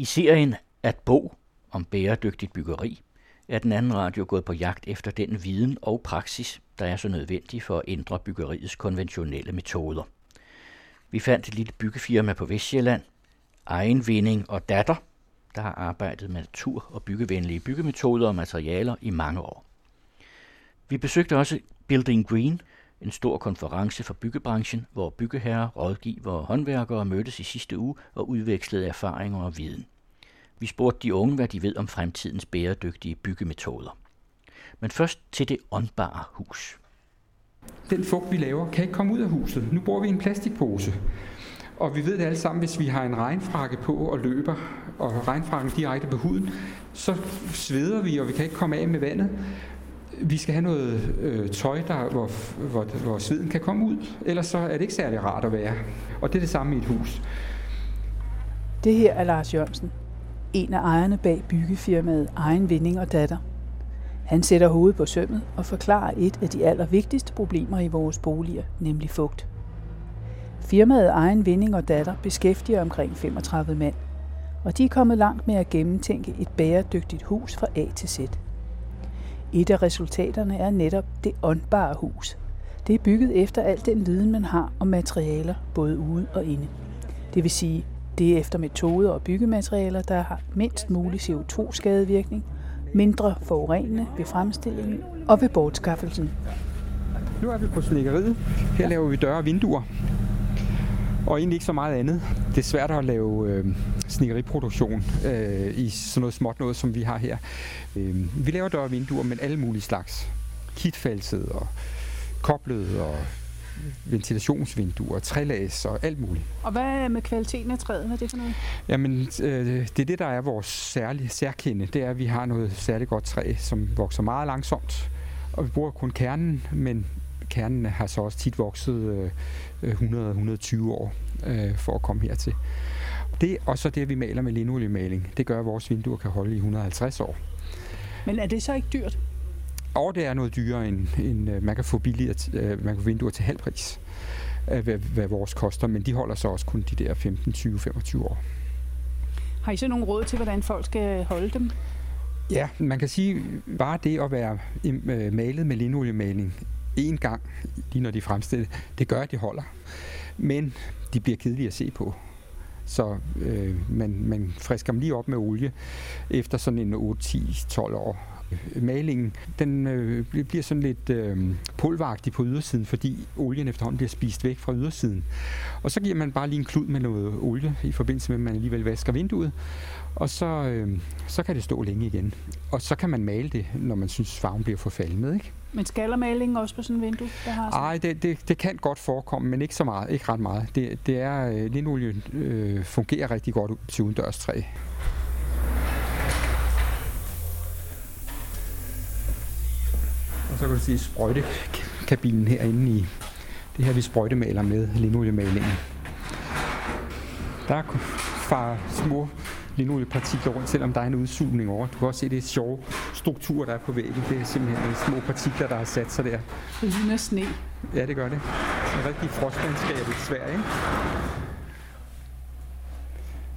I serien At bo om bæredygtigt byggeri er den anden radio gået på jagt efter den viden og praksis, der er så nødvendig for at ændre byggeriets konventionelle metoder. Vi fandt et lille byggefirma på Vestjylland, Egenvinding og Datter, der har arbejdet med natur- og byggevenlige byggemetoder og materialer i mange år. Vi besøgte også Building Green, en stor konference for byggebranchen, hvor byggeherrer, rådgiver og håndværkere mødtes i sidste uge og udvekslede erfaringer og viden. Vi spurgte de unge, hvad de ved om fremtidens bæredygtige byggemetoder. Men først til det åndbare hus. Den fugt, vi laver, kan ikke komme ud af huset. Nu bruger vi en plastikpose. Og vi ved det alle sammen, hvis vi har en regnfrakke på og løber, og regnfrakken direkte på huden, så sveder vi, og vi kan ikke komme af med vandet. Vi skal have noget øh, tøj, der, hvor, hvor, hvor sveden kan komme ud, ellers så er det ikke særlig rart at være. Og det er det samme i et hus. Det her er Lars Jørgensen, en af ejerne bag byggefirmaet Egen Vinding og Datter. Han sætter hovedet på sømmet og forklarer et af de allervigtigste problemer i vores boliger, nemlig fugt. Firmaet Egen Vinding og Datter beskæftiger omkring 35 mand, og de er kommet langt med at gennemtænke et bæredygtigt hus fra A til Z. Et af resultaterne er netop det åndbare hus. Det er bygget efter al den viden, man har om materialer, både ude og inde. Det vil sige, det er efter metoder og byggematerialer, der har mindst mulig CO2-skadevirkning, mindre forurenende ved fremstillingen og ved bortskaffelsen. Nu er vi på snikkeriet. Her laver vi døre og vinduer. Og egentlig ikke så meget andet. Det er svært at lave øh, snickeriproduktion øh, i sådan noget småt noget, som vi har her. Øh, vi laver døre og vinduer, men alle mulige slags. Kitfalset og koblet og ventilationsvinduer, trælags og alt muligt. Og hvad er med kvaliteten af træet? Hvad er det for noget? Jamen, øh, det er det, der er vores særlige særkende. Det er, at vi har noget særligt godt træ, som vokser meget langsomt. Og vi bruger kun kernen, men kernen har så også tit vokset øh, 100-120 år øh, for at komme hertil. Det og så det, at vi maler med linoljemaling, det gør, at vores vinduer kan holde i 150 år. Men er det så ikke dyrt? Og det er noget dyrere, end, end øh, man kan få billigere, øh, man kan få vinduer til halv pris, hvad, hvad vores koster, men de holder så også kun de der 15, 20, 25 år. Har I så nogle råd til, hvordan folk skal holde dem? Ja, man kan sige, bare det at være øh, malet med linoliemaling én gang, lige når de fremstiller det gør, at de holder. Men de bliver kedelige at se på. Så øh, man, man frisker dem lige op med olie efter sådan en 8, 10, 12 år. Malingen den øh, bliver sådan lidt øh, pulveragtig på ydersiden, fordi olien efterhånden bliver spist væk fra ydersiden. Og så giver man bare lige en klud med noget olie i forbindelse med, at man alligevel vasker vinduet. Og så, øh, så kan det stå længe igen. Og så kan man male det, når man synes, farven bliver forfaldet. Ikke? Men skaldermalingen også på sådan et vindue? Nej, det, det, det kan godt forekomme, men ikke så meget, ikke ret meget. Det, det er, øh, linolie øh, fungerer rigtig godt til udendørs træ. Og så kan du sige sprøjtekabinen herinde i det her, vi sprøjtemaler med linoliemalingen. Der er far små linoliepartikler rundt, selvom der er en udsugning over. Du kan også se det sjove struktur, der er på væggen. Det er simpelthen små partikler, der har sat sig der. Det ligner sne. Ja, det gør det. En rigtig frostlandskab i Sverige, ikke?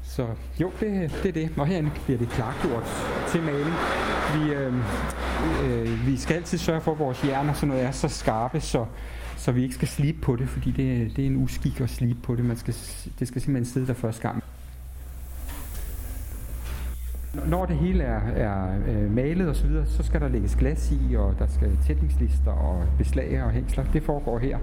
Så jo, det, det er det. Og herinde bliver det klargjort til maling. Vi, øh, øh, vi skal altid sørge for, at vores hjerner sådan noget er så skarpe, så, så vi ikke skal slibe på det, fordi det, det er en uskik at slibe på det. Man skal, det skal simpelthen sidde der første gang. Når det hele er, er øh, malet og så videre, så skal der lægges glas i, og der skal tætningslister og beslag og hængsler. Det foregår her.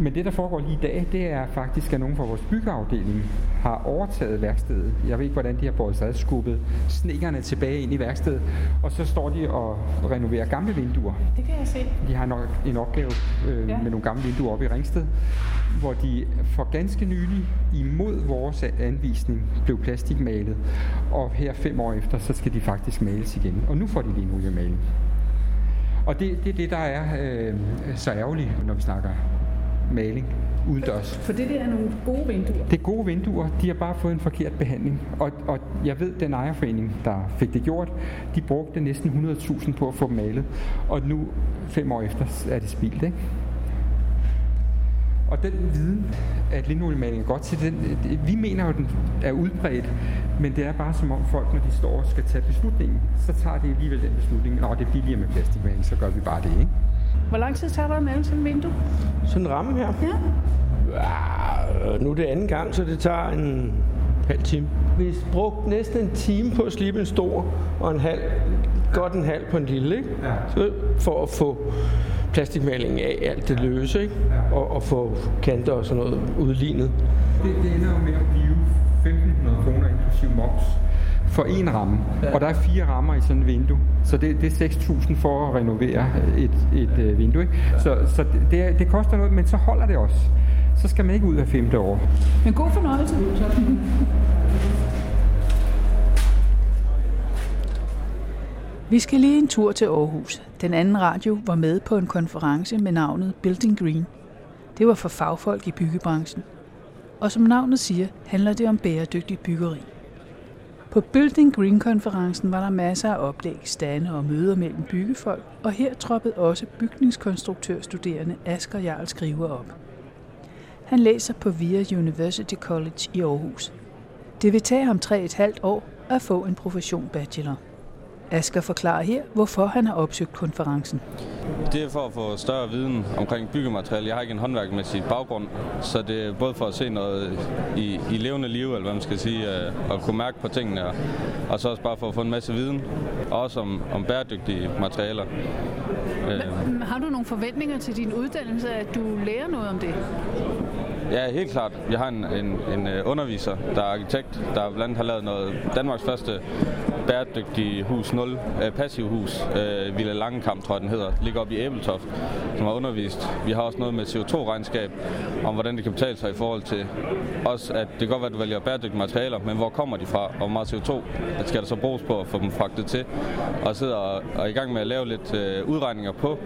Men det, der foregår lige i dag, det er faktisk, at nogen fra vores byggeafdeling har overtaget værkstedet. Jeg ved ikke, hvordan de har båret sig skubbet snikkerne tilbage ind i værkstedet, og så står de og renoverer gamle vinduer. Det kan jeg se. De har nok en opgave øh, ja. med nogle gamle vinduer oppe i Ringsted, hvor de for ganske nylig imod vores anvisning blev plastikmalet, og her fem år efter, så skal de faktisk males igen. Og nu får de linoljemaling. Og det, det er det, der er øh, så ærgerligt, når vi snakker maling udendørs. For det der er nogle gode vinduer? Det er gode vinduer. De har bare fået en forkert behandling. Og, og jeg ved, den ejerforening, der fik det gjort, de brugte næsten 100.000 på at få dem malet. Og nu, fem år efter, er det spildt. Ikke? Og den viden, at linoliemaling er godt til, den, vi mener jo, den er udbredt, Men det er bare som om folk, når de står og skal tage beslutningen, så tager de alligevel den beslutning. Nå, det er billigere med plastikmaling, så gør vi bare det, ikke? Hvor lang tid tager der at male sådan et vindue? Sådan en ramme her? Ja. Ja, nu er det anden gang, så det tager en halv time. Vi har brugt næsten en time på at slibe en stor, og en halv, godt en halv på en lille, ikke? Ja. Så for at få plastikmalingen af alt det løse, ikke? Ja. Og, og få kanter og sådan noget udlignet. Det, det ender jo med at blive 1.500 kroner inklusiv moms for en ramme. Ja. Og der er fire rammer i sådan et vindue. Så det, det er 6.000 for at renovere et, et øh, vindue. Ikke? Så, så det, det, koster noget, men så holder det også. Så skal man ikke ud af femte år. Men god fornøjelse. Vi skal lige en tur til Aarhus. Den anden radio var med på en konference med navnet Building Green. Det var for fagfolk i byggebranchen. Og som navnet siger, handler det om bæredygtigt byggeri. På Building Green-konferencen var der masser af oplæg, stande og møder mellem byggefolk, og her troppede også bygningskonstruktørstuderende Asger Jarl Skriver op. Han læser på VIA University College i Aarhus. Det vil tage ham tre et halvt år at få en profession bachelor. Asger forklarer her, hvorfor han har opsøgt konferencen. Det er for at få større viden omkring byggemateriale. Jeg har ikke en håndværkmæssig baggrund, så det er både for at se noget i, i levende liv, eller hvad man skal sige, øh, og kunne mærke på tingene, og, og så også bare for at få en masse viden, også om, om bæredygtige materialer. Øh, Har du nogle forventninger til din uddannelse, at du lærer noget om det? Ja, helt klart. Jeg har en, en, en øh, underviser, der er arkitekt, der blandt andet har lavet noget Danmarks første bæredygtige hus 0, øh, passiv hus, øh, Villa Langekamp, tror jeg den hedder, ligger oppe i Æbeltoft, som har undervist. Vi har også noget med CO2-regnskab, om hvordan det kan betale sig i forhold til også, at det kan godt være, at du vælger bæredygtige materialer, men hvor kommer de fra, og hvor meget CO2 skal der så bruges på at få dem fragtet til, og sidder og, og er i gang med at lave lidt øh, udregninger på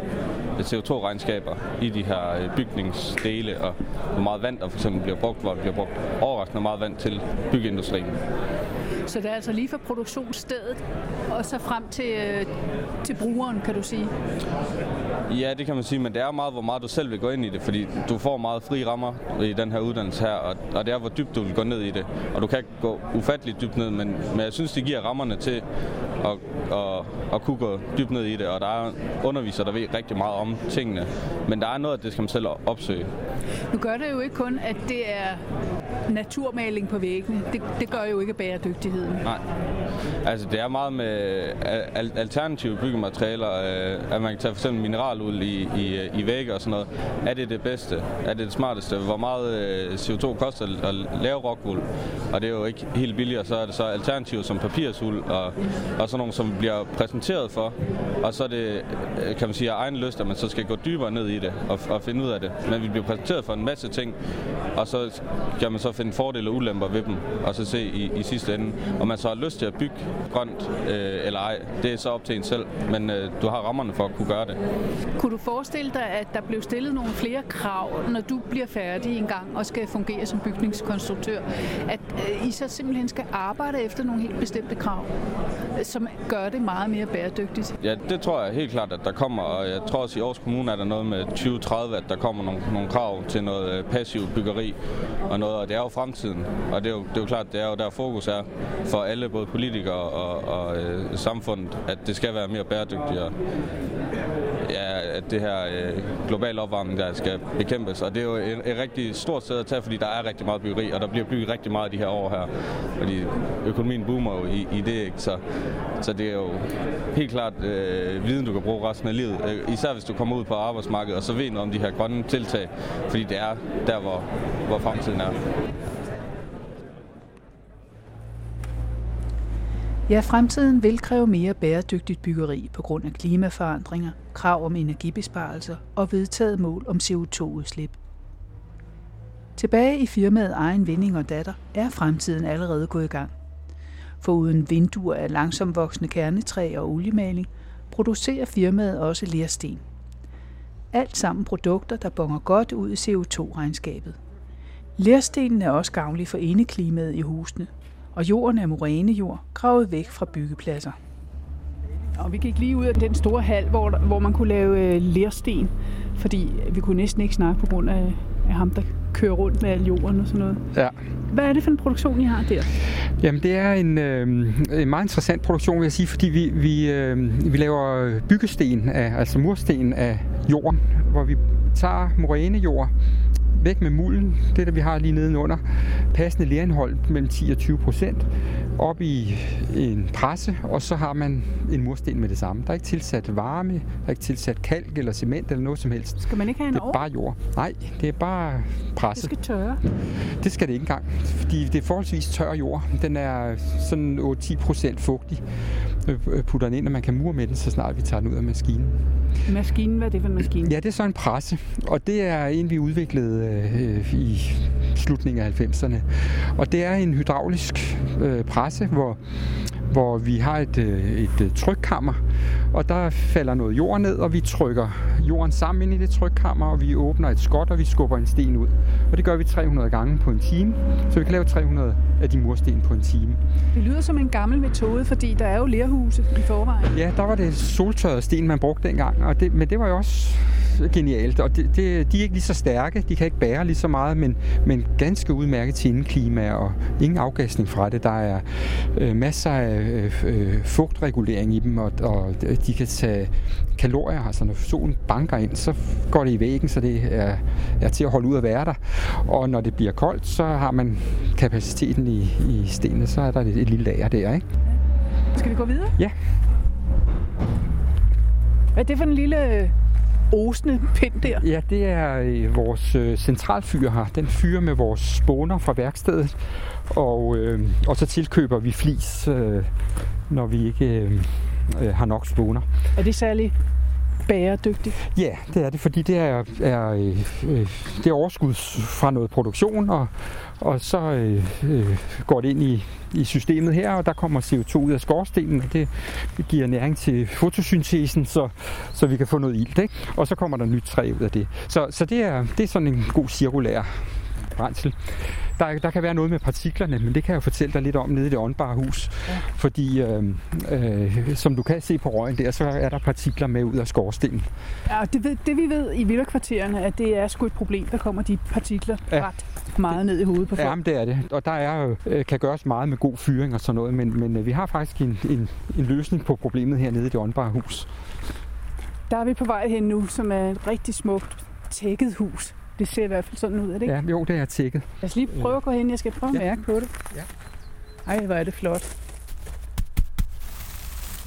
CO2-regnskaber i de her øh, bygningsdele, og hvor meget vand vand, der for eksempel bliver brugt, hvor der bliver brugt overraskende meget vand til byggeindustrien. Så det er altså lige fra produktionsstedet og så frem til, øh, til brugeren, kan du sige. Ja, det kan man sige, men det er meget, hvor meget du selv vil gå ind i det, fordi du får meget fri rammer i den her uddannelse her, og, og det er, hvor dybt du vil gå ned i det. Og du kan ikke gå ufatteligt dybt ned, men, men jeg synes, det giver rammerne til at, at, at kunne gå dybt ned i det, og der er undervisere, der ved rigtig meget om tingene, men der er noget, det skal man selv opsøge. Nu gør det jo ikke kun, at det er naturmaling på væggene. Det, det gør jo ikke bæredygtigheden. Nej. Altså, det er meget med al- alternative byggematerialer, øh, at man kan tage for eksempel mineraluld i, i, i vægge og sådan noget. Er det det bedste? Er det det smarteste? Hvor meget øh, CO2 koster at lave rockwool? Og det er jo ikke helt billigt, og så er det så alternative som papirsuld og, og sådan nogle, som bliver præsenteret for. Og så er det, øh, kan man sige, af egen lyst, at man så skal gå dybere ned i det og, og finde ud af det. Men vi bliver præsenteret for en masse ting, og så kan man så finde fordele og ulemper ved dem, og så se i, i sidste ende, om man så har lyst til at bygge grønt øh, eller ej. Det er så op til en selv, men øh, du har rammerne for at kunne gøre det. Kunne du forestille dig, at der blev stillet nogle flere krav, når du bliver færdig en gang og skal fungere som bygningskonstruktør? At øh, I så simpelthen skal arbejde efter nogle helt bestemte krav, som gør det meget mere bæredygtigt? Ja, det tror jeg helt klart, at der kommer, og jeg tror også i Aarhus Kommune er der noget med 2030, at der kommer nogle, nogle krav til noget øh, passivt byggeri og noget, og det er jo fremtiden. Og det er jo, det er jo klart, det er jo der fokus er for alle, både politikere og, og øh, samfundet, at det skal være mere bæredygtigt. Og, ja, at det her øh, global opvarmning, der skal bekæmpes. Og det er jo et, et rigtig stort sted at tage, fordi der er rigtig meget byggeri, og der bliver bygget rigtig meget de her år her. Fordi økonomien boomer jo i, i det, ikke? Så, så det er jo helt klart øh, viden, du kan bruge resten af livet. Øh, især hvis du kommer ud på arbejdsmarkedet, og så ved noget om de her grønne tiltag, fordi det er der, hvor, hvor fremtiden er. Ja, fremtiden vil kræve mere bæredygtigt byggeri på grund af klimaforandringer, krav om energibesparelser og vedtaget mål om CO2-udslip. Tilbage i firmaet Egen Vinding og Datter er fremtiden allerede gået i gang. For uden vinduer af langsomt voksende kernetræ og oliemaling, producerer firmaet også lersten. Alt sammen produkter, der bonger godt ud i CO2-regnskabet. Lerstenen er også gavnlig for indeklimaet i husene, og jorden er morænejord, gravet væk fra byggepladser. Og vi gik lige ud af den store hal, hvor, hvor man kunne lave øh, lersten, fordi vi kunne næsten ikke snakke på grund af af ham, der kører rundt med al jorden og sådan noget. Ja. Hvad er det for en produktion, I har der? Jamen, det er en, øh, en meget interessant produktion, vil jeg sige, fordi vi, vi, øh, vi laver byggesten, af, altså mursten af jorden, hvor vi tager morænejord, væk med mulden, det der vi har lige nedenunder, passende lærindhold mellem 10 og 20 procent, op i en presse, og så har man en mursten med det samme. Der er ikke tilsat varme, der er ikke tilsat kalk eller cement eller noget som helst. Skal man ikke have en Det er bare jord. Nej, det er bare Det presse. skal tørre. Det skal det ikke engang, fordi det er forholdsvis tør jord. Den er sådan 8-10 procent fugtig. Øh, øh, Putter den ind, og man kan mure med den, så snart vi tager den ud af maskinen. Maskinen, hvad er det for en maskine? Ja, det er så en presse, og det er en, vi udviklede øh, i slutningen af 90'erne. Og det er en hydraulisk øh, presse, hvor, hvor vi har et, øh, et øh, trykkammer, og der falder noget jord ned, og vi trykker jorden sammen ind i det trykkammer, og vi åbner et skot, og vi skubber en sten ud. Og det gør vi 300 gange på en time, så vi kan lave 300 af de mursten på en time. Det lyder som en gammel metode, fordi der er jo lerhuse i forvejen. Ja, der var det soltørret sten, man brugte dengang, og det, men det var jo også genialt. Og det, det, de er ikke lige så stærke, de kan ikke bære lige så meget, men, men ganske udmærket til indeklima og ingen afgasning fra det. Der er øh, masser af øh, øh, fugtregulering i dem, og, og de kan tage kalorier, altså når solen banker ind, så går det i væggen, så det er, er til at holde ud at være der. Og når det bliver koldt, så har man kapaciteten i, i stenene, så er der et, et lille lager der, ikke? Skal vi gå videre? Ja. Hvad er det for en lille osende pind der? Ja, det er øh, vores øh, centralfyr her. Den fyrer med vores spåner fra værkstedet. Og, øh, og så tilkøber vi flis, øh, når vi ikke øh, øh, har nok spåner. Er det særlig bæredygtigt? Ja, det er det, fordi det er, er, øh, øh, det er overskud fra noget produktion, og, og så øh, øh, går det ind i, i systemet her, og der kommer CO2 ud af skorstenen, og det giver næring til fotosyntesen, så, så vi kan få noget ilt, ikke? og så kommer der nyt træ ud af det. Så, så det, er, det er sådan en god cirkulær brændsel. Der, der kan være noget med partiklerne, men det kan jeg jo fortælle dig lidt om nede i det åndbare hus. Ja. Fordi, øh, øh, som du kan se på røgen der, så er der partikler med ud af skorstenen. Ja, det, ved, det vi ved i villakvartererne, at det er sgu et problem, der kommer de partikler Ja. ret meget ned i hovedet på folk. Ja, men det er det. Og der er øh, kan gøres meget med god fyring og sådan noget, men, men øh, vi har faktisk en, en, en løsning på problemet hernede i det åndbare hus. Der er vi på vej hen nu, som er et rigtig smukt tækket hus. Det ser i hvert fald sådan ud, er det ikke? Ja, jo, det er tækket. Lad os lige prøve at gå hen. Jeg skal prøve at Ja. mærke på det. Ja. Ej, hvor er det flot.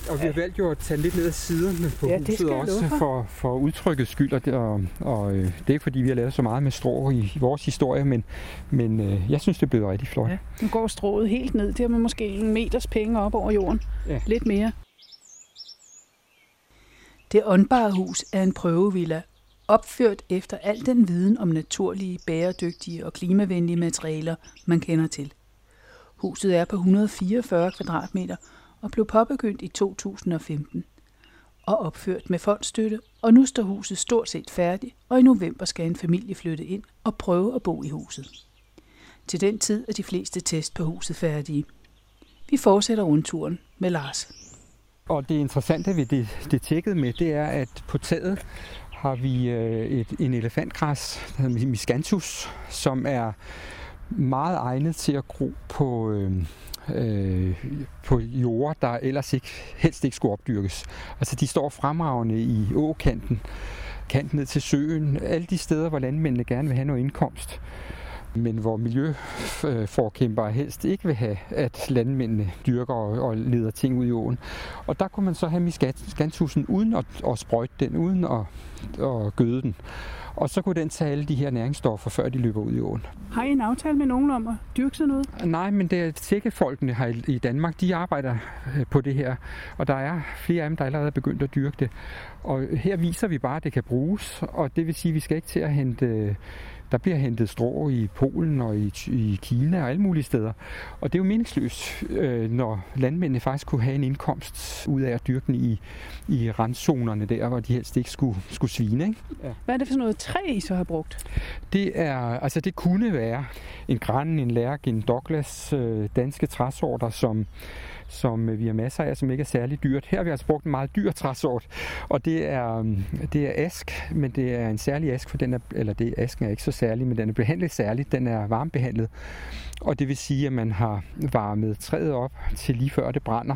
Og vi har valgt jo at tage lidt ned ad siderne på Ja, det huset også for. for, udtrykkets skyld. Og, det, og, og øh, det er ikke fordi, vi har lavet så meget med strå i, i vores historie, men, men øh, jeg synes, det er blevet rigtig flot. Ja. Nu går strået helt ned. Det har man måske en meters penge op over jorden. Ja. Lidt mere. Det åndbare hus er en prøvevilla, opført efter al den viden om naturlige, bæredygtige og klimavenlige materialer, man kender til. Huset er på 144 kvadratmeter og blev påbegyndt i 2015 og opført med fondsstøtte, og nu står huset stort set færdigt, og i november skal en familie flytte ind og prøve at bo i huset. Til den tid er de fleste test på huset færdige. Vi fortsætter rundturen med Lars. Og det interessante ved det, det tækket med, det er, at på taget har vi øh, et, en elefantgræs, der hedder miscanthus, som er meget egnet til at gro på, øh, øh, på jorder, der ellers ikke, helst ikke skulle opdyrkes. Altså de står fremragende i åkanten, kanten ned til søen, alle de steder, hvor landmændene gerne vil have noget indkomst men hvor miljøforkæmpere helst ikke vil have, at landmændene dyrker og, og leder ting ud i åen. Og der kunne man så have miskantusen uden at, at sprøjte den, uden at, at gøde den. Og så kunne den tage alle de her næringsstoffer, før de løber ud i åen. Har I en aftale med nogen om at dyrke sådan noget? Nej, men det er tækkefolkene her i- i Danmark, de arbejder øh, på det her. Og der er flere af dem, der allerede er begyndt at dyrke det. Og her viser vi bare, at det kan bruges. Og det vil sige, at vi skal ikke til at hente... Der bliver hentet strå i Polen og i, i Kina og alle mulige steder. Og det er jo meningsløst, øh, når landmændene faktisk kunne have en indkomst ud af at dyrke den i, i randzonerne der, hvor de helst ikke skulle, skulle svine. Ikke? Ja. Hvad er det for sådan noget træ, I så har brugt? Det er, altså det kunne være en gran, en lærk, en Douglas, øh, danske træsorter, som, som øh, vi har masser af, som ikke er særlig dyrt. Her har vi altså brugt en meget dyr træsort, og det er, øhm, det er ask, men det er en særlig ask, for den er, eller det, asken er ikke så særlig, men den er behandlet særligt. Den er varmebehandlet. Og det vil sige, at man har varmet træet op til lige før det brænder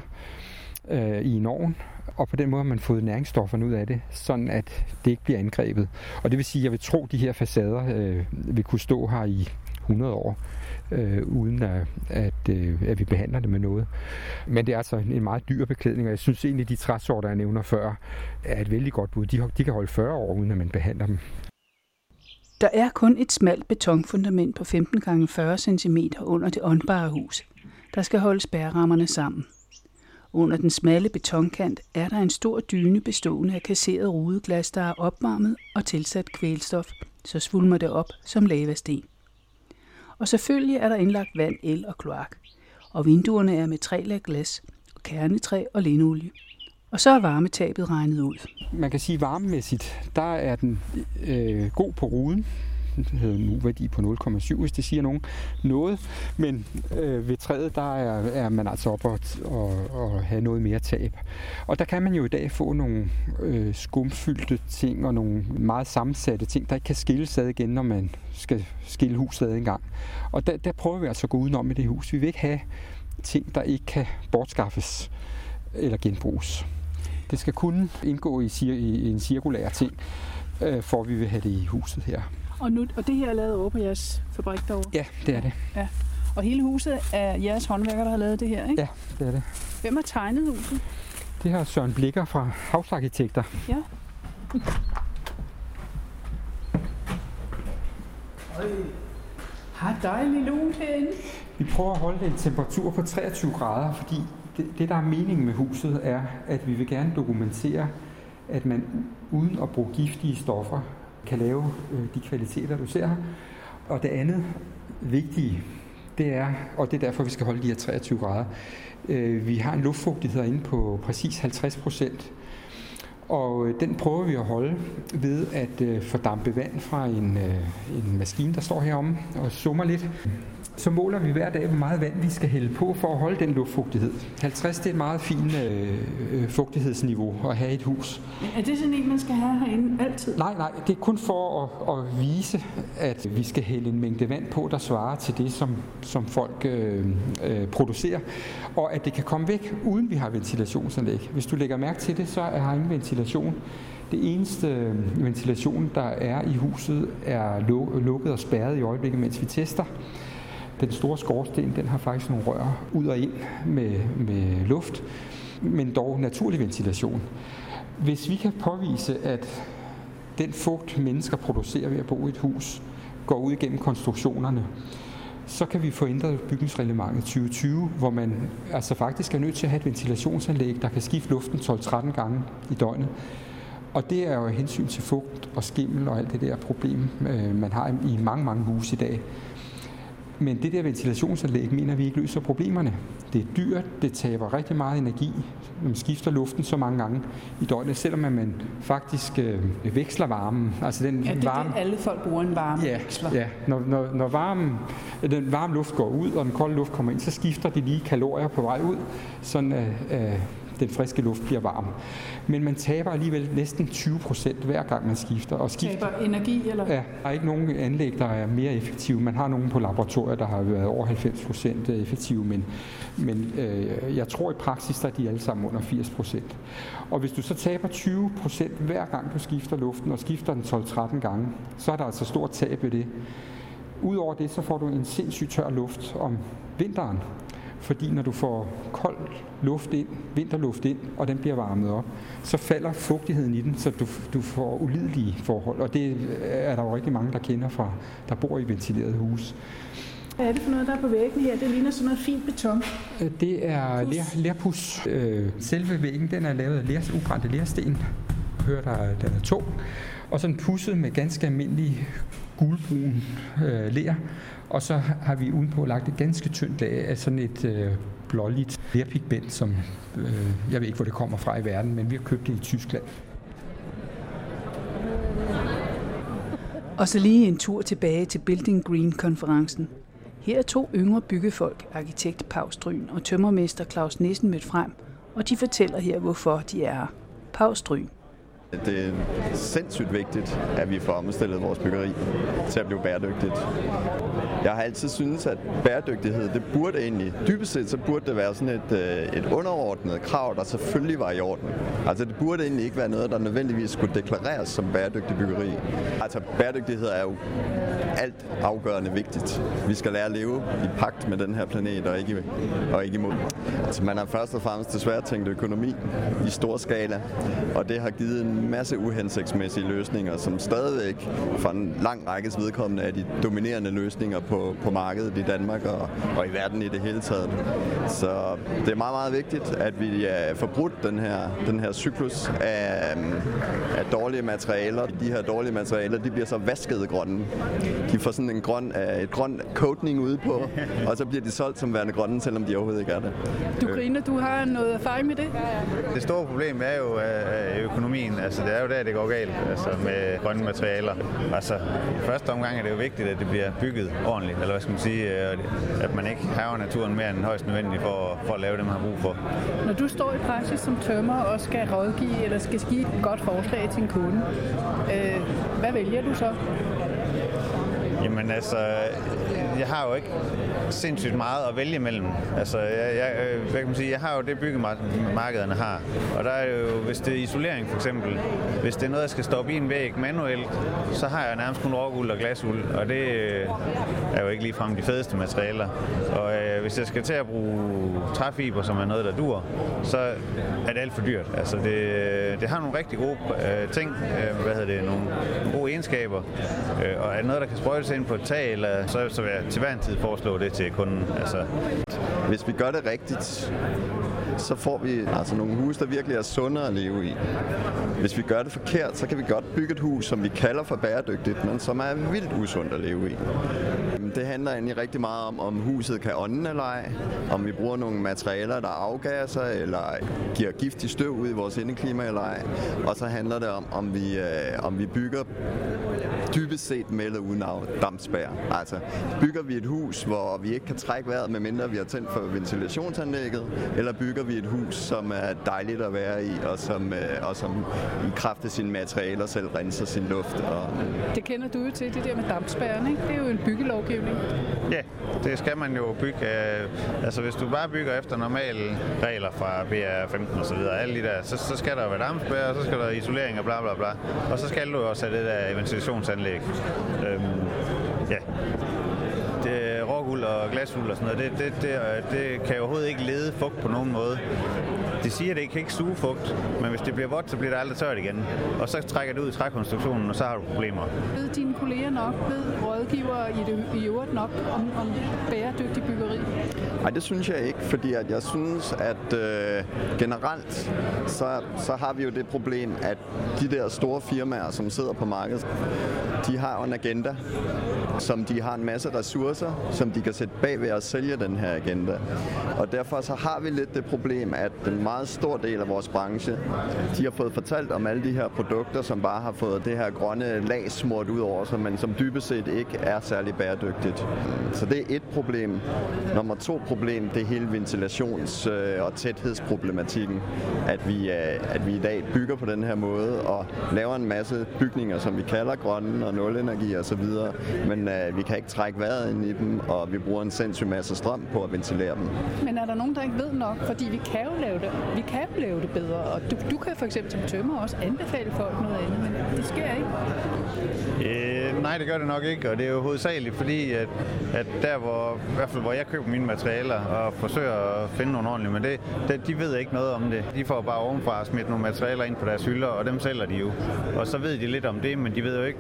øh, i en ovn, og på den måde har man fået næringsstofferne ud af det, sådan at det ikke bliver angrebet. Og det vil sige, at jeg vil tro, at de her facader øh, vil kunne stå her i 100 år, øh, uden at, at, øh, at vi behandler det med noget. Men det er altså en meget dyr beklædning, og jeg synes egentlig, at de træsorter, jeg nævner før, er et vældig godt bud. De, de kan holde 40 år, uden at man behandler dem. Der er kun et smalt betonfundament på 15 x 40 cm under det åndbare hus, der skal holde spærrammerne sammen. Under den smalle betonkant er der en stor dyne bestående af kasseret rudeglas, der er opvarmet og tilsat kvælstof, så svulmer det op som lavasten. Og selvfølgelig er der indlagt vand, el og kloak. Og vinduerne er med tre lag glas, og kernetræ og linolie. Og så er varmetabet regnet ud. Man kan sige varmemæssigt, der er den øh, god på ruden hedder nu værdi på 0,7, hvis det siger nogen noget. Men øh, ved træet, der er, er man altså op og, og, og have noget mere tab. Og der kan man jo i dag få nogle øh, skumfyldte ting og nogle meget sammensatte ting, der ikke kan skilles ad igen, når man skal skille huset ad en gang. Og der, der prøver vi altså at gå udenom i det hus. Vi vil ikke have ting, der ikke kan bortskaffes eller genbruges. Det skal kun indgå i, i en cirkulær ting, øh, for vi vil have det i huset her. Og, nu, og det her er lavet over på jeres fabrik derovre? Ja, det er det. Ja. Og hele huset er jeres håndværker, der har lavet det her, ikke? Ja, det er det. Hvem har tegnet huset? Det har Søren Blikker fra Havsarkitekter. Ja. Har dejlig lunt herinde. Vi prøver at holde en temperatur på 23 grader, fordi det, det, der er meningen med huset, er, at vi vil gerne dokumentere, at man uden at bruge giftige stoffer kan lave øh, de kvaliteter, du ser her. Og det andet vigtige, det er, og det er derfor, vi skal holde de her 23 grader, øh, vi har en luftfugtighed inde på præcis 50 procent. Og øh, den prøver vi at holde ved at øh, fordampe vand fra en, øh, en maskine, der står heromme og summer lidt så måler vi hver dag, hvor meget vand vi skal hælde på for at holde den luftfugtighed. 50 det er et meget fint øh, øh, fugtighedsniveau at have i et hus. Er det sådan en, man skal have herinde altid? Nej, nej, det er kun for at, at vise, at vi skal hælde en mængde vand på, der svarer til det, som, som folk øh, øh, producerer, og at det kan komme væk, uden vi har ventilationsanlæg. Hvis du lægger mærke til det, så er der ingen ventilation. Det eneste øh, ventilation, der er i huset, er lukket og spærret i øjeblikket, mens vi tester. Den store skorsten, den har faktisk nogle rør ud og ind med, med luft, men dog naturlig ventilation. Hvis vi kan påvise, at den fugt, mennesker producerer ved at bo i et hus, går ud igennem konstruktionerne, så kan vi få ændret bygningsreglementet 2020, hvor man altså faktisk er nødt til at have et ventilationsanlæg, der kan skifte luften 12-13 gange i døgnet. Og det er jo hensyn til fugt og skimmel og alt det der problem, øh, man har i mange, mange huse i dag. Men det der ventilationsanlæg mener vi ikke løser problemerne. Det er dyrt, det taber rigtig meget energi, når man skifter luften så mange gange i døgnet, selvom man faktisk øh, veksler varmen. Altså den ja, det er varme, det, alle folk bruger en varme ja, Ja, når, når, når varmen, den varme luft går ud, og den kolde luft kommer ind, så skifter de lige kalorier på vej ud, sådan at øh, den friske luft bliver varm. Men man taber alligevel næsten 20 procent hver gang man skifter. Og skifter taber energi, eller? Ja, der er ikke nogen anlæg, der er mere effektive. Man har nogen på laboratorier, der har været over 90 procent effektive, men, men øh, jeg tror i praksis, der er de alle sammen under 80 procent. Og hvis du så taber 20 procent hver gang du skifter luften, og skifter den 12-13 gange, så er der altså stort tab ved det. Udover det, så får du en sindssygt tør luft om vinteren. Fordi når du får kold luft ind, vinterluft ind, og den bliver varmet op, så falder fugtigheden i den, så du, du får ulidelige forhold. Og det er der jo rigtig mange, der kender fra, der bor i ventilerede huse. Hvad er det for noget, der er på væggen her? Det ligner sådan noget fint beton. Øh, det er ler, lerpus. Øh, selve væggen den er lavet af ler, ubrændte lersten. Hør, der, den er tung. Og sådan pusset med ganske almindelig gulbrun øh, ler. Og så har vi udenpå lagt et ganske tyndt lag af sådan et øh, blåligt lerpigment, som øh, jeg ved ikke, hvor det kommer fra i verden, men vi har købt det i Tyskland. Og så lige en tur tilbage til Building Green-konferencen. Her er to yngre byggefolk, arkitekt Pau Stryn og tømmermester Claus Nissen mødt frem, og de fortæller her, hvorfor de er her. Pau Stryn. Det er sindssygt vigtigt, at vi får omstillet vores byggeri til at blive bæredygtigt. Jeg har altid synes, at bæredygtighed, det burde egentlig, dybest set så burde det være sådan et, øh, et underordnet krav, der selvfølgelig var i orden. Altså det burde egentlig ikke være noget, der nødvendigvis skulle deklareres som bæredygtig byggeri. Altså bæredygtighed er jo alt afgørende vigtigt. Vi skal lære at leve i pagt med den her planet og ikke, og ikke imod. Altså man har først og fremmest desværre tænkt økonomi i stor skala, og det har givet en masse uhensigtsmæssige løsninger, som stadigvæk for en lang rækkes vedkommende er de dominerende løsninger på, på markedet i Danmark og, og i verden i det hele taget. Så det er meget, meget vigtigt, at vi får brudt den her, den her cyklus af, um, af dårlige materialer. De her dårlige materialer, de bliver så vasket grønne. De får sådan en grøn, uh, et grøn coating ude på, og så bliver de solgt som værende grønne, selvom de overhovedet ikke er det. Du griner, du har noget erfaring med det? Det store problem er jo uh, økonomien. Altså, det er jo der, det går galt altså, med grønne materialer. Altså, i første omgang er det jo vigtigt, at det bliver bygget ordentligt, eller hvad skal man sige, at man ikke haver naturen mere end højst nødvendigt for, for at lave det, man har brug for. Når du står i praksis som tømmer og skal rådgive, eller skal give et godt forslag til en kunde, øh, hvad vælger du så? Jamen altså, jeg har jo ikke sindssygt meget at vælge mellem. Altså, jeg, jeg, øh, hvad kan man sige, jeg har jo det byggemarkederne har. Og der er jo, hvis det er isolering for eksempel, hvis det er noget, jeg skal stoppe i en væg manuelt, så har jeg nærmest kun råguld og glasuld, og det øh, er jo ikke ligefrem de fedeste materialer. Og øh, hvis jeg skal til at bruge træfiber, som er noget, der dur, så er det alt for dyrt. Altså, det, øh, det har nogle rigtig gode øh, ting, øh, hvad hedder det, nogle, nogle gode egenskaber, øh, og er noget, der kan sprøjtes ind på et tag, eller så, så vil jeg til hver en tid foreslå det til kunden. Altså. Hvis vi gør det rigtigt, så får vi altså nogle huse, der virkelig er sundere at leve i. Hvis vi gør det forkert, så kan vi godt bygge et hus, som vi kalder for bæredygtigt, men som er vildt usundt at leve i. Det handler egentlig rigtig meget om, om huset kan ånde eller ej, om vi bruger nogle materialer, der afgasser eller giver giftig støv ud i vores indeklima eller ej. Og så handler det om, om vi, øh, om vi bygger dybest set med eller uden dampspær. Altså, bygger vi et hus, hvor vi ikke kan trække vejret, medmindre vi har tændt for ventilationsanlægget, eller bygger vi et hus, som er dejligt at være i, og som, øh, og som i kraft af sine materialer selv renser sin luft. Og... Det kender du jo til, det der med dampspærren, ikke? Det er jo en byggelovgivning. Ja, det skal man jo bygge. Øh, altså, hvis du bare bygger efter normale regler fra BR15 og så videre, alle de der, så, så skal der være dampspærre, og så skal der isolering og bla bla bla. Og så skal du også have det der ventilationsanlæg. Øhm, og glasuld og sådan noget, det, det, det, øh, det kan overhovedet ikke lede fugt på nogen måde. Det siger, at det kan ikke suge fugt, men hvis det bliver vådt, så bliver det aldrig tørt igen. Og så trækker det ud i trækonstruktionen, og så har du problemer. Ved dine kolleger nok, ved rådgiver i, det, i øvrigt nok om, om bæredygtig byggeri? Nej, det synes jeg ikke, fordi at jeg synes, at øh, generelt, så, så har vi jo det problem, at de der store firmaer, som sidder på markedet, de har en agenda, som de har en masse ressourcer, som de kan sætte bag ved at sælge den her agenda. Og derfor så har vi lidt det problem, at en meget stor del af vores branche, de har fået fortalt om alle de her produkter, som bare har fået det her grønne lag smurt ud over sig, men som dybest set ikke er særlig bæredygtigt. Så det er et problem. Nummer to problem, det er hele ventilations- og tæthedsproblematikken. At vi, at vi i dag bygger på den her måde og laver en masse bygninger, som vi kalder grønne og nulenergi og så videre, men uh, vi kan ikke trække vejret ind i dem, og vi bruger en sindssyg masse strøm på at ventilere dem. Men er der nogen, der ikke ved nok? Fordi vi kan jo lave det, vi kan lave det bedre, og du, du kan for eksempel som tømmer også anbefale folk noget andet, men det sker ikke. Øh, nej, det gør det nok ikke, og det er jo hovedsageligt, fordi at, at der, hvor, i hvert fald hvor jeg køber mine materialer og forsøger at finde nogle ordentlige, men det, det, de ved ikke noget om det. De får bare ovenfra smidt nogle materialer ind på deres hylder, og dem sælger de jo. Og så ved de lidt om det, men de ved jo ikke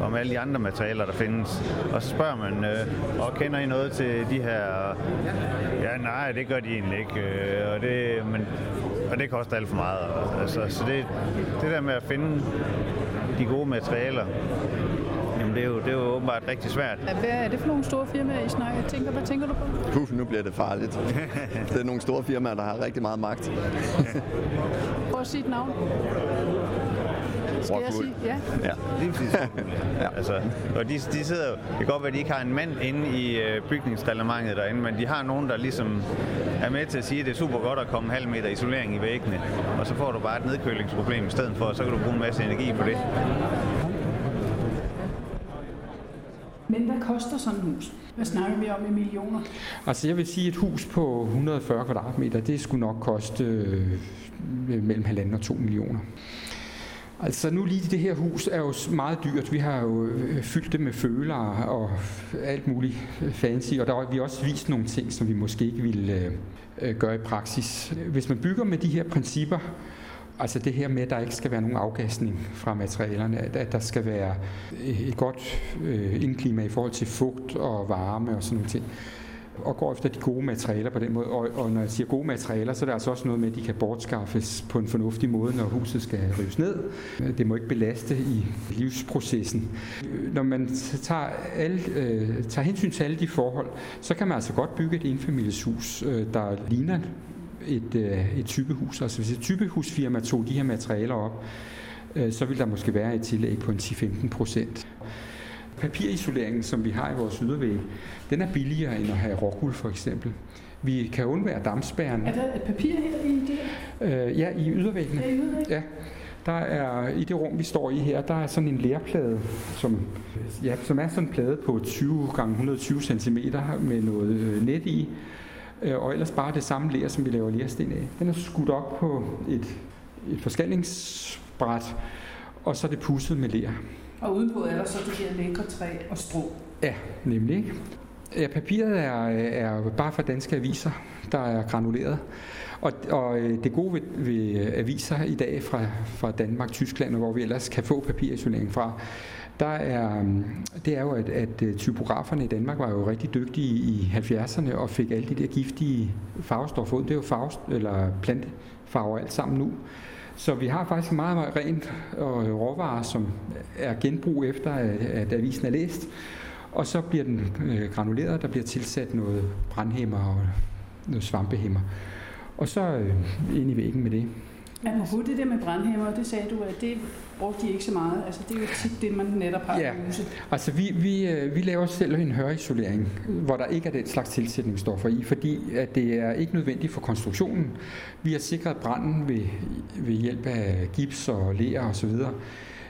om alle de andre materialer, der findes. Og så spørger man, øh, og kender I noget til de her? Ja, nej, det gør de egentlig ikke. Øh, og det, men, og det koster alt for meget. Altså, så det, det der med at finde de gode materialer, det er jo, det er jo åbenbart rigtig svært. Hvad er det for nogle store firmaer, I snakker? Tænker, hvad tænker du på? Puh, nu bliver det farligt. det er nogle store firmaer, der har rigtig meget magt. Prøv at sige et navn. Skal jeg sige? Ja. Ja. Lige præcis. ja. altså, og de, de sidder jo, det kan godt være, at de ikke har en mand inde i øh, bygningsreglementet derinde, men de har nogen, der ligesom er med til at sige, at det er super godt at komme en halv meter isolering i væggene, og så får du bare et nedkølingsproblem i stedet for, og så kan du bruge en masse energi på det. Men hvad koster sådan et hus? Hvad snakker vi om i millioner? Altså jeg vil sige, et hus på 140 kvadratmeter, det skulle nok koste øh, øh mellem halvanden og 2 millioner. Altså nu lige det her hus er jo meget dyrt. Vi har jo øh, fyldt det med følere og alt muligt øh, fancy, og der har vi også vist nogle ting, som vi måske ikke ville gøre i praksis. Hvis man bygger med de her principper, altså det her med, at der ikke skal være nogen afgasning fra materialerne, at, der skal være et godt øh, indklima i forhold til fugt og varme og sådan nogle ting, og går efter de gode materialer på den måde. Og, og når jeg siger gode materialer, så er det altså også noget med, at de kan bortskaffes på en fornuftig måde, når huset skal rives ned. Det må ikke belaste i livsprocessen. Når man tager, alle, øh, tager hensyn til alle de forhold, så kan man altså godt bygge et enfamilieshus, øh, der ligner et, øh, et typehus. Altså hvis et typehusfirma tog de her materialer op, øh, så vil der måske være et tillæg på en 10-15 procent. Papirisoleringen, som vi har i vores ydervæg, den er billigere end at have rockwool for eksempel. Vi kan undvære dampspærren. Er der et papir her i det? Øh, ja, i ydervæggene. Ja, i ydervæg? Ja. Der er, I det rum, vi står i her, der er sådan en lærplade, som, ja, som er sådan en plade på 20 gange 120 cm med noget øh, net i, og ellers bare det samme ler, som vi laver lersten af. Den er skudt op på et, et forskalningsbræt, og så er det pusset med ler. Og udenpå er der så det her lækre træ og strå. Ja, nemlig. Ja, papiret er, er bare fra danske aviser, der er granuleret. Og, og øh, det gode ved, ved øh, aviser i dag fra, fra Danmark, Tyskland, og hvor vi ellers kan få papirisolering fra, der er, mm, det er jo, at, at øh, typograferne i Danmark var jo rigtig dygtige i 70'erne og fik alle de der giftige farvestoffer ud. Det er jo farve, eller plantefarver alt sammen nu. Så vi har faktisk meget, meget rent og råvarer, som er genbrug efter, at, at avisen er læst. Og så bliver den øh, granuleret, der bliver tilsat noget brandhæmmer og noget svampehæmmer. Og så øh, ind i væggen med det. Apropos det der med brandhæmmer, det sagde du, at det brugte de ikke så meget. Altså det er jo tit det, man netop har Ja. i huset. Altså vi, vi, øh, vi laver selv en hørisolering, hvor der ikke er den slags tilsætningsstoffer i, fordi at det er ikke nødvendigt for konstruktionen. Vi har sikret branden ved, ved hjælp af gips og ler og så videre.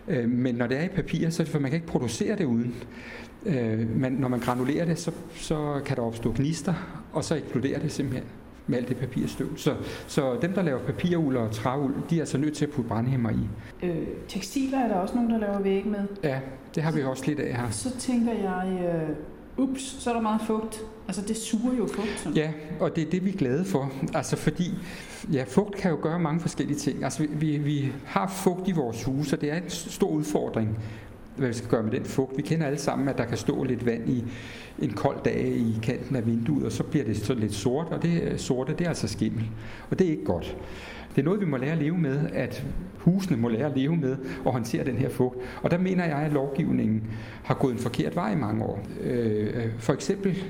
Øh, Men når det er i papir, så er det for, man kan ikke producere det uden. Øh, Men når man granulerer det, så, så kan der opstå gnister, og så eksploderer det simpelthen med alt det papirstøv. Så, så dem, der laver papirul og træul, de er altså nødt til at putte brandhæmmer i. Øh, tekstiler er der også nogen, der laver væg med. Ja, det har vi også lidt af her. Så tænker jeg, øh, ups, så er der meget fugt. Altså det suger jo fugt. Sådan. Ja, og det er det, vi er glade for. Altså fordi, ja, fugt kan jo gøre mange forskellige ting. Altså vi, vi, har fugt i vores hus, og det er en stor udfordring, hvad vi skal gøre med den fugt. Vi kender alle sammen, at der kan stå lidt vand i en kold dag i kanten af vinduet, og så bliver det så lidt sort, og det sorte, det er altså skimmel. Og det er ikke godt. Det er noget, vi må lære at leve med, at husene må lære at leve med og håndtere den her fugt. Og der mener jeg, at lovgivningen har gået en forkert vej i mange år. Øh, øh for eksempel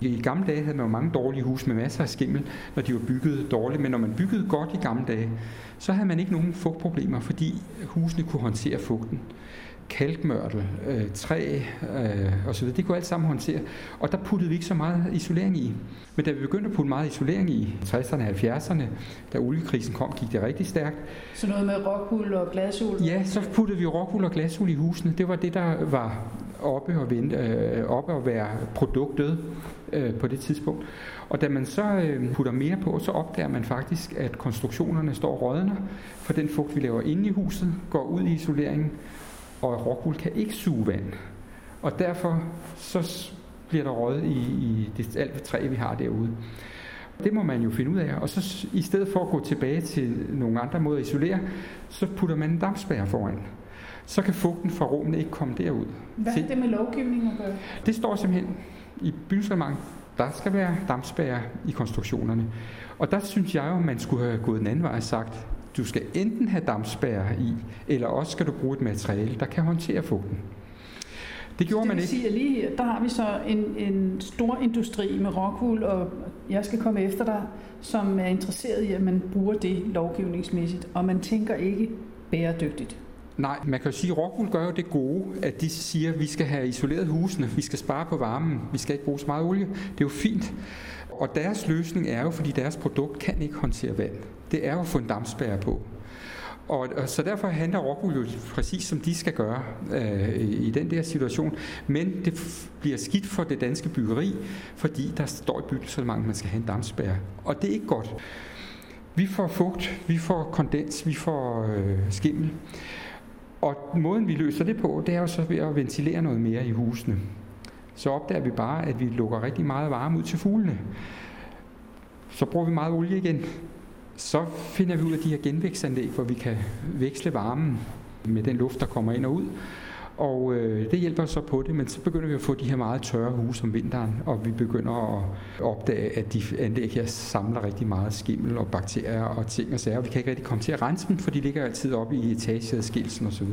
i gamle dage havde man jo mange dårlige huse med masser af skimmel, når de var bygget dårligt. Men når man byggede godt i gamle dage, så havde man ikke nogen fugtproblemer, fordi husene kunne håndtere fugten. Kalkmørtel, øh, træ øh, osv., det kunne alt sammen håndtere. Og der puttede vi ikke så meget isolering i. Men da vi begyndte at putte meget isolering i 60'erne og 70'erne, da oliekrisen kom, gik det rigtig stærkt. Så noget med rockwool og glasul. Ja, så puttede vi rockwool og glasul i husene. Det var det, der var oppe og, vente, øh, oppe og være produktet øh, på det tidspunkt. Og da man så øh, putter mere på, så opdager man faktisk, at konstruktionerne står rådner, for den fugt, vi laver inde i huset, går ud i isoleringen, og rockwool kan ikke suge vand. Og derfor så bliver der røget i, i det, alt træ, vi har derude. Det må man jo finde ud af, og så i stedet for at gå tilbage til nogle andre måder at isolere, så putter man en dampspærre foran. Så kan fugten fra rummene ikke komme derud. Hvad har det med lovgivning at gøre? Det står simpelthen i bygningsreglement. Der skal være dampspærre i konstruktionerne. Og der synes jeg jo, at man skulle have gået den anden vej og sagt, du skal enten have dampspærre i, eller også skal du bruge et materiale, der kan håndtere fugten. Det gjorde det man ikke. sige, lige her, der har vi så en, en stor industri med rockwool, og jeg skal komme efter dig, som er interesseret i, at man bruger det lovgivningsmæssigt, og man tænker ikke bæredygtigt. Nej, man kan jo sige, at Rockwool gør jo det gode, at de siger, at vi skal have isoleret husene, vi skal spare på varmen, vi skal ikke bruge så meget olie. Det er jo fint. Og deres løsning er jo, fordi deres produkt kan ikke håndtere vand. Det er jo at få en dampspærre på. Og, og så derfor handler Rockwool jo præcis som de skal gøre øh, i den der situation. Men det bliver skidt for det danske byggeri, fordi der står i bygningsreglementet, at man skal have en dampspærre. Og det er ikke godt. Vi får fugt, vi får kondens, vi får øh, skimmel. Og måden vi løser det på, det er jo så ved at ventilere noget mere i husene. Så opdager vi bare, at vi lukker rigtig meget varme ud til fuglene. Så bruger vi meget olie igen. Så finder vi ud af de her genvækstanlæg, hvor vi kan veksle varmen med den luft, der kommer ind og ud. Og øh, det hjælper så på det, men så begynder vi at få de her meget tørre huse om vinteren, og vi begynder at opdage, at de anlæg her samler rigtig meget skimmel og bakterier og ting og sager. Vi kan ikke rigtig komme til at rense dem, for de ligger altid oppe i etageadskillelsen osv.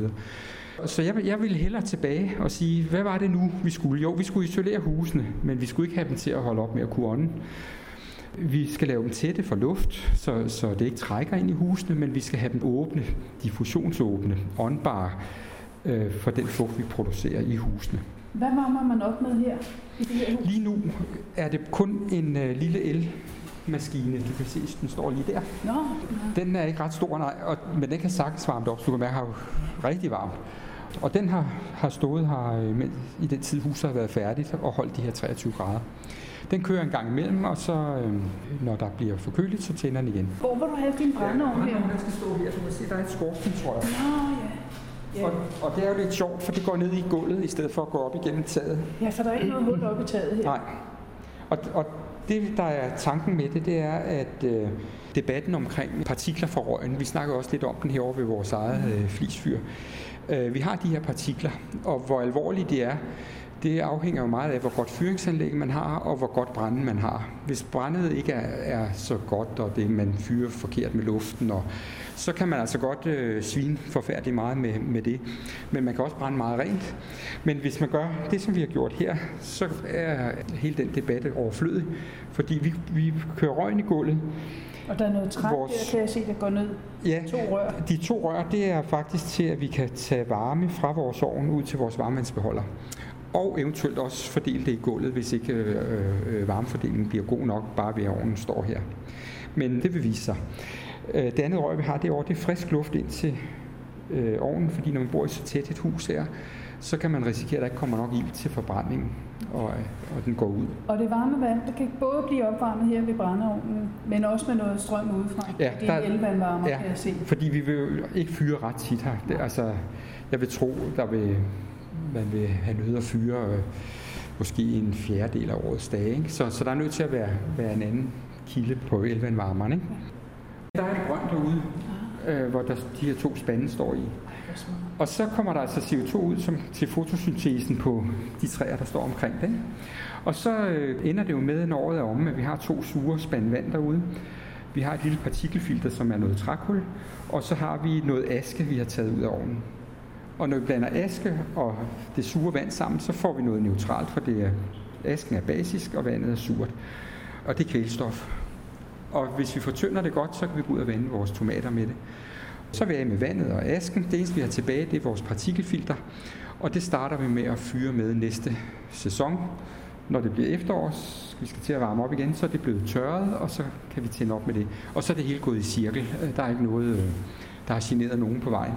Så jeg, jeg vil hellere tilbage og sige, hvad var det nu, vi skulle? Jo, vi skulle isolere husene, men vi skulle ikke have dem til at holde op med at kunne ånde. Vi skal lave dem tætte for luft, så, så det ikke trækker ind i husene, men vi skal have dem åbne, diffusionsåbne, åndbare, øh, for den fugt, vi producerer i husene. Hvad varmer man op med her i det her hus? Lige nu er det kun en øh, lille el maskine. Du kan se, den står lige der. Nå, Den er ikke ret stor, nej, og, men den kan sagtens varme det op. Så du kan mærke, at rigtig varmt. Og den har, har stået her øh, i den tid, huset har været færdigt og holdt de her 23 grader. Den kører en gang imellem, og så øh, når der bliver for køligt, så tænder den igen. hvor vil du have din brændeovn her? Den skal stå her. Du kan se, der er et skorstentrøjer. Nå, ja. Ja. Og, og det er jo lidt sjovt, for det går ned i gulvet, i stedet for at gå op igennem taget. ja, for der er ikke noget hul oppe i taget her. Nej. Og, og det, der er tanken med det, det er, at øh, debatten omkring partikler fra røgen, vi snakker også lidt om den herovre ved vores eget øh, flisfyr. Øh, vi har de her partikler, og hvor alvorlige de er, det afhænger jo meget af, hvor godt fyringsanlæg man har, og hvor godt branden man har. Hvis brændet ikke er, er så godt, og det man fyrer forkert med luften, og, så kan man altså godt øh, svine forfærdeligt meget med, med det. Men man kan også brænde meget rent. Men hvis man gør det, som vi har gjort her, så er hele den debat overflødig, fordi vi, vi kører røgen i gulvet, Og der er noget træk Vores- der, kan jeg se, der går ned. Ja, To rør. de to rør, det er faktisk til, at vi kan tage varme fra vores ovn ud til vores varmevandsbeholder. Og eventuelt også fordele det i gulvet, hvis ikke øh, øh, varmefordelingen bliver god nok, bare ved at ovnen står her. Men det vil vise sig. Øh, det andet rør, vi har derovre, det er frisk luft ind til øh, ovnen, fordi når man bor i så tæt et hus her, så kan man risikere, at der ikke kommer nok ild til forbrændingen, og, og den går ud. Og det varme vand, det kan både blive opvarmet her ved brændeovnen, men også med noget strøm udefra. Ja, det er der- elvandvarmer, ja. kan jeg se. Fordi vi vil jo ikke fyre ret tit her. Det, altså, jeg vil tro, der vil, man vil have nødt at fyre øh, måske en fjerdedel af årets dage. Ikke? Så, så der er nødt til at være, være en anden kilde på elvandvarmeren. Ikke? Der er et grønt derude, øh, hvor der, de her to spande står i. Og så kommer der altså CO2 ud som, til fotosyntesen på de træer, der står omkring den. Og så øh, ender det jo med, når året er omme, at vi har to sure spande vand derude. Vi har et lille partikelfilter, som er noget trækul, og så har vi noget aske, vi har taget ud af ovnen. Og når vi blander aske og det sure vand sammen, så får vi noget neutralt, for det er, asken er basisk, og vandet er surt. Og det er kvælstof. Og hvis vi fortynder det godt, så kan vi gå ud og vande vores tomater med det. Så vil jeg med vandet og asken. Det eneste, vi har tilbage, det er vores partikelfilter. Og det starter vi med at fyre med næste sæson. Når det bliver efterår, vi skal til at varme op igen, så er det blevet tørret, og så kan vi tænde op med det. Og så er det hele gået i cirkel. Der er ikke noget, øh, der har generet nogen på vejen.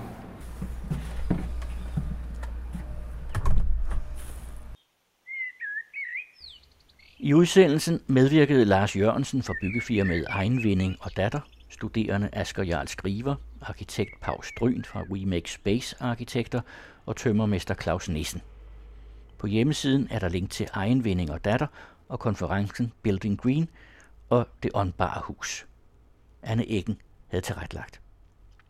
I udsendelsen medvirkede Lars Jørgensen fra byggefirmaet Egenvinding og Datter, studerende Asger Jarl Skriver, arkitekt Pau Stryn fra Remake Space Arkitekter og tømmermester Claus Nissen. På hjemmesiden er der link til Egenvinding og Datter og konferencen Building Green og det åndbare hus. Anne Eggen havde tilrettelagt.